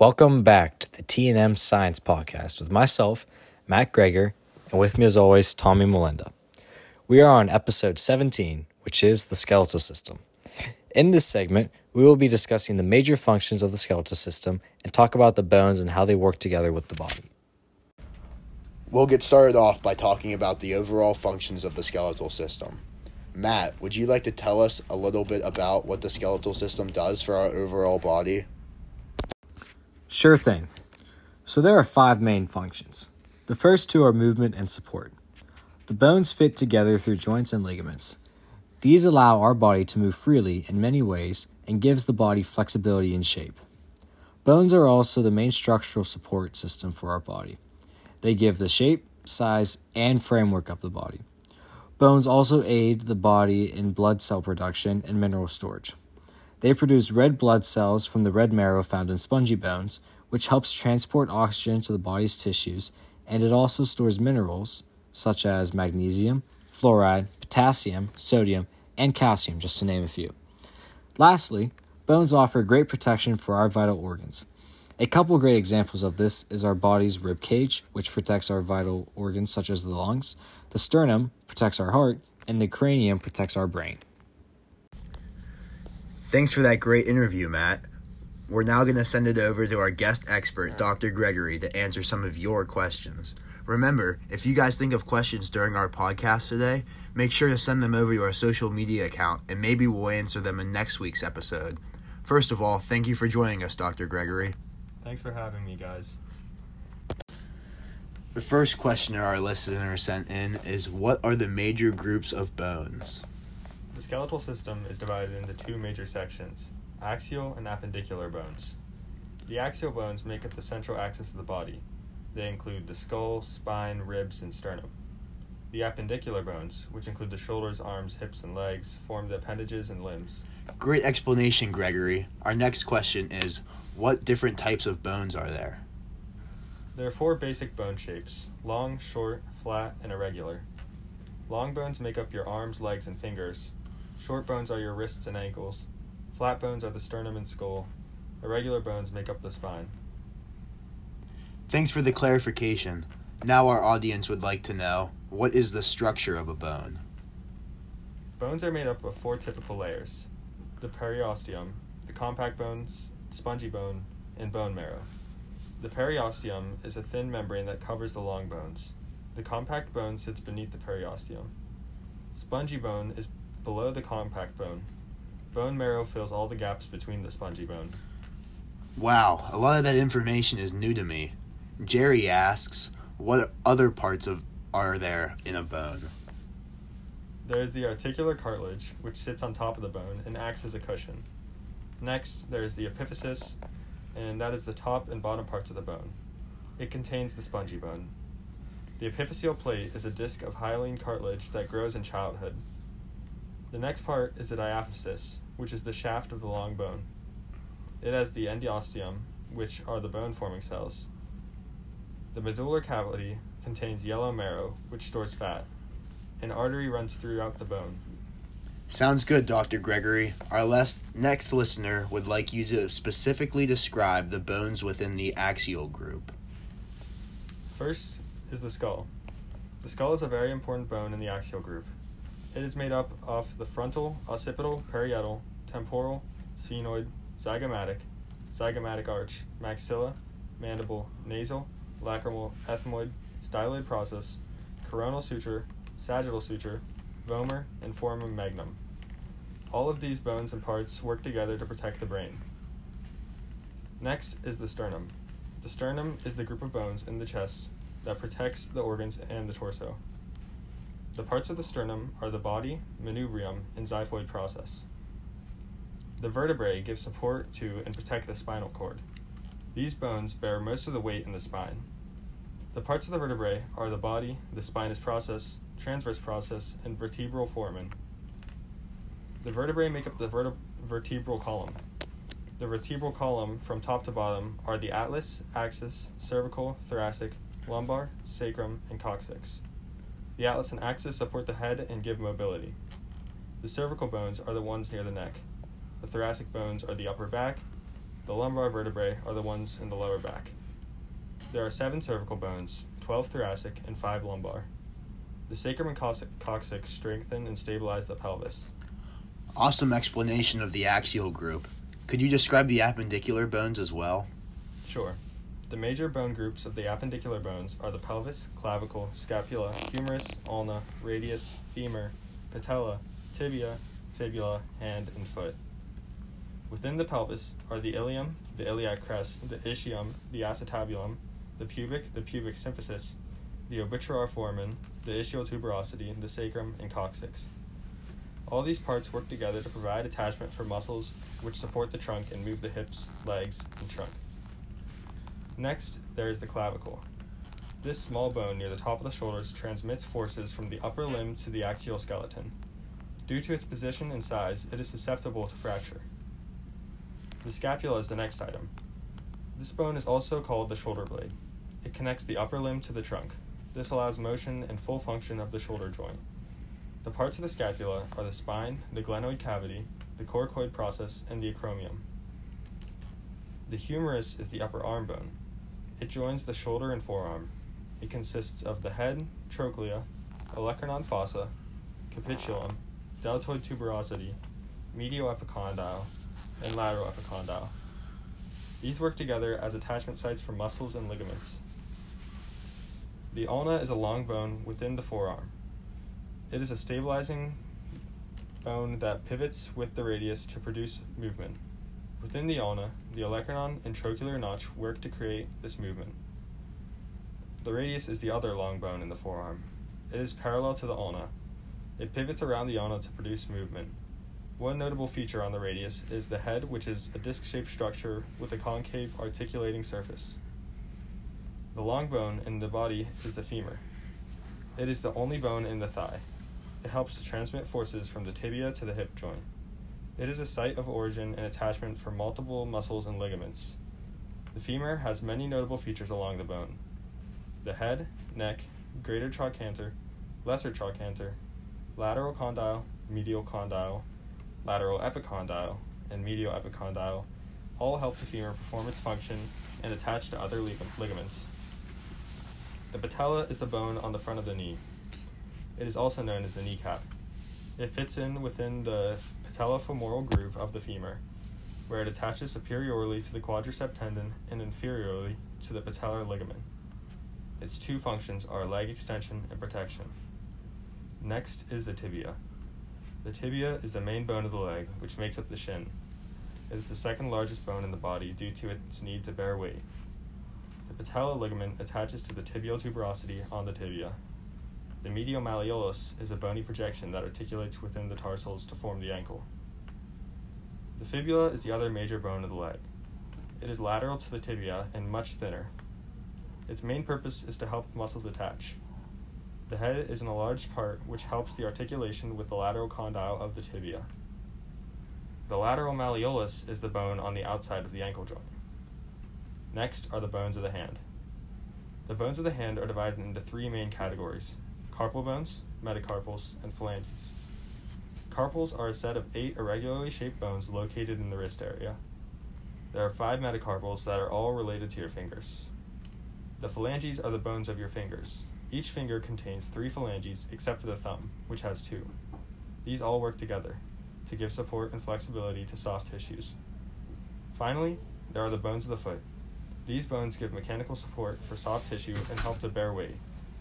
Welcome back to the T&M Science Podcast with myself, Matt Greger, and with me as always, Tommy Melinda. We are on episode 17, which is the skeletal system. In this segment, we will be discussing the major functions of the skeletal system and talk about the bones and how they work together with the body. We'll get started off by talking about the overall functions of the skeletal system. Matt, would you like to tell us a little bit about what the skeletal system does for our overall body? Sure thing. So there are five main functions. The first two are movement and support. The bones fit together through joints and ligaments. These allow our body to move freely in many ways and gives the body flexibility and shape. Bones are also the main structural support system for our body. They give the shape, size, and framework of the body. Bones also aid the body in blood cell production and mineral storage. They produce red blood cells from the red marrow found in spongy bones, which helps transport oxygen to the body's tissues, and it also stores minerals such as magnesium, fluoride, potassium, sodium, and calcium, just to name a few. Lastly, bones offer great protection for our vital organs. A couple great examples of this is our body's rib cage, which protects our vital organs such as the lungs, the sternum protects our heart, and the cranium protects our brain. Thanks for that great interview, Matt. We're now going to send it over to our guest expert, Dr. Gregory, to answer some of your questions. Remember, if you guys think of questions during our podcast today, make sure to send them over to our social media account and maybe we'll answer them in next week's episode. First of all, thank you for joining us, Dr. Gregory. Thanks for having me, guys. The first question our listener sent in is What are the major groups of bones? The skeletal system is divided into two major sections axial and appendicular bones. The axial bones make up the central axis of the body. They include the skull, spine, ribs, and sternum. The appendicular bones, which include the shoulders, arms, hips, and legs, form the appendages and limbs. Great explanation, Gregory. Our next question is What different types of bones are there? There are four basic bone shapes long, short, flat, and irregular. Long bones make up your arms, legs, and fingers, Short bones are your wrists and ankles. Flat bones are the sternum and skull. Irregular bones make up the spine. Thanks for the clarification. Now our audience would like to know what is the structure of a bone? Bones are made up of four typical layers the periosteum, the compact bones, spongy bone, and bone marrow. The periosteum is a thin membrane that covers the long bones. The compact bone sits beneath the periosteum. Spongy bone is below the compact bone. Bone marrow fills all the gaps between the spongy bone. Wow, a lot of that information is new to me. Jerry asks, what other parts of are there in a bone? There is the articular cartilage, which sits on top of the bone and acts as a cushion. Next, there is the epiphysis, and that is the top and bottom parts of the bone. It contains the spongy bone. The epiphyseal plate is a disc of hyaline cartilage that grows in childhood. The next part is the diaphysis, which is the shaft of the long bone. It has the endosteum, which are the bone forming cells. The medullary cavity contains yellow marrow, which stores fat. An artery runs throughout the bone. Sounds good, Dr. Gregory. Our last, next listener would like you to specifically describe the bones within the axial group. First is the skull. The skull is a very important bone in the axial group. It is made up of the frontal, occipital, parietal, temporal, sphenoid, zygomatic, zygomatic arch, maxilla, mandible, nasal, lacrimal, ethmoid, styloid process, coronal suture, sagittal suture, vomer, and foramen magnum. All of these bones and parts work together to protect the brain. Next is the sternum. The sternum is the group of bones in the chest that protects the organs and the torso. The parts of the sternum are the body, manubrium, and xiphoid process. The vertebrae give support to and protect the spinal cord. These bones bear most of the weight in the spine. The parts of the vertebrae are the body, the spinous process, transverse process, and vertebral foramen. The vertebrae make up the verte- vertebral column. The vertebral column from top to bottom are the atlas, axis, cervical, thoracic, lumbar, sacrum, and coccyx. The atlas and axis support the head and give mobility. The cervical bones are the ones near the neck. The thoracic bones are the upper back. The lumbar vertebrae are the ones in the lower back. There are seven cervical bones, 12 thoracic, and five lumbar. The sacrum and coccyx strengthen and stabilize the pelvis. Awesome explanation of the axial group. Could you describe the appendicular bones as well? Sure. The major bone groups of the appendicular bones are the pelvis, clavicle, scapula, humerus, ulna, radius, femur, patella, tibia, fibula, hand, and foot. Within the pelvis are the ilium, the iliac crest, the ischium, the acetabulum, the pubic, the pubic symphysis, the obturator foramen, the ischial tuberosity, the sacrum, and coccyx. All these parts work together to provide attachment for muscles which support the trunk and move the hips, legs, and trunk. Next, there is the clavicle. This small bone near the top of the shoulders transmits forces from the upper limb to the axial skeleton. Due to its position and size, it is susceptible to fracture. The scapula is the next item. This bone is also called the shoulder blade. It connects the upper limb to the trunk. This allows motion and full function of the shoulder joint. The parts of the scapula are the spine, the glenoid cavity, the coracoid process, and the acromion. The humerus is the upper arm bone. It joins the shoulder and forearm. It consists of the head, trochlea, olecranon fossa, capitulum, deltoid tuberosity, medial epicondyle, and lateral epicondyle. These work together as attachment sites for muscles and ligaments. The ulna is a long bone within the forearm. It is a stabilizing bone that pivots with the radius to produce movement. Within the ulna, the olecranon and trochlear notch work to create this movement. The radius is the other long bone in the forearm. It is parallel to the ulna. It pivots around the ulna to produce movement. One notable feature on the radius is the head, which is a disc shaped structure with a concave articulating surface. The long bone in the body is the femur. It is the only bone in the thigh. It helps to transmit forces from the tibia to the hip joint. It is a site of origin and attachment for multiple muscles and ligaments. The femur has many notable features along the bone. The head, neck, greater trochanter, lesser trochanter, lateral condyle, medial condyle, lateral epicondyle, and medial epicondyle all help the femur perform its function and attach to other lig- ligaments. The patella is the bone on the front of the knee. It is also known as the kneecap. It fits in within the patellofemoral groove of the femur, where it attaches superiorly to the quadricep tendon and inferiorly to the patellar ligament. Its two functions are leg extension and protection. Next is the tibia. The tibia is the main bone of the leg, which makes up the shin. It is the second largest bone in the body due to its need to bear weight. The patellar ligament attaches to the tibial tuberosity on the tibia, the medial malleolus is a bony projection that articulates within the tarsals to form the ankle. The fibula is the other major bone of the leg. It is lateral to the tibia and much thinner. Its main purpose is to help muscles attach. The head is an enlarged part which helps the articulation with the lateral condyle of the tibia. The lateral malleolus is the bone on the outside of the ankle joint. Next are the bones of the hand. The bones of the hand are divided into three main categories carpal bones, metacarpals, and phalanges. Carpals are a set of eight irregularly shaped bones located in the wrist area. There are five metacarpals that are all related to your fingers. The phalanges are the bones of your fingers. Each finger contains three phalanges except for the thumb, which has two. These all work together to give support and flexibility to soft tissues. Finally, there are the bones of the foot. These bones give mechanical support for soft tissue and help to bear weight,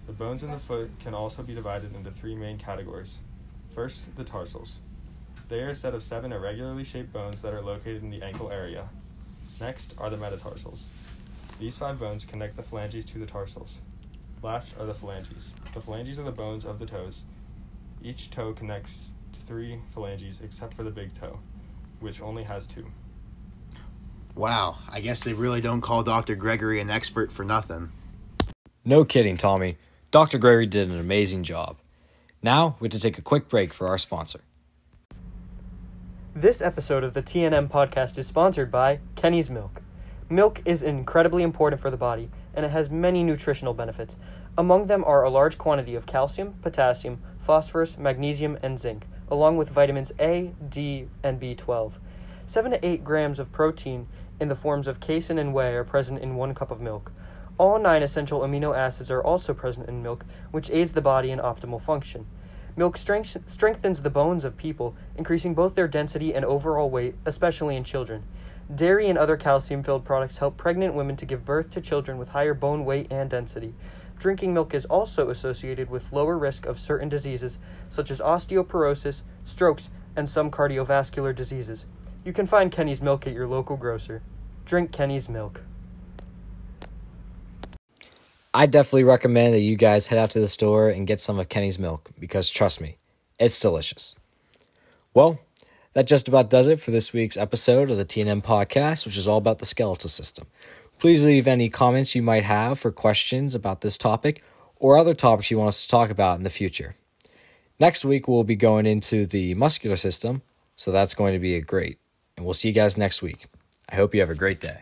the bones in the foot can also be divided into three main categories. First, the tarsals. They are a set of seven irregularly shaped bones that are located in the ankle area. Next are the metatarsals. These five bones connect the phalanges to the tarsals. Last are the phalanges. The phalanges are the bones of the toes. Each toe connects to three phalanges except for the big toe, which only has two. Wow, I guess they really don't call Dr. Gregory an expert for nothing. No kidding, Tommy. Dr. Gregory did an amazing job. Now, we have to take a quick break for our sponsor. This episode of the TNM podcast is sponsored by Kenny's Milk. Milk is incredibly important for the body, and it has many nutritional benefits. Among them are a large quantity of calcium, potassium, phosphorus, magnesium, and zinc, along with vitamins A, D, and B12. 7 to 8 grams of protein in the forms of casein and whey are present in one cup of milk. All nine essential amino acids are also present in milk, which aids the body in optimal function. Milk strength- strengthens the bones of people, increasing both their density and overall weight, especially in children. Dairy and other calcium filled products help pregnant women to give birth to children with higher bone weight and density. Drinking milk is also associated with lower risk of certain diseases such as osteoporosis, strokes, and some cardiovascular diseases. You can find Kenny's milk at your local grocer. Drink Kenny's milk. I definitely recommend that you guys head out to the store and get some of Kenny's milk because trust me, it's delicious. Well, that just about does it for this week's episode of the TNM podcast, which is all about the skeletal system. Please leave any comments you might have for questions about this topic or other topics you want us to talk about in the future. Next week, we'll be going into the muscular system, so that's going to be a great. And we'll see you guys next week. I hope you have a great day.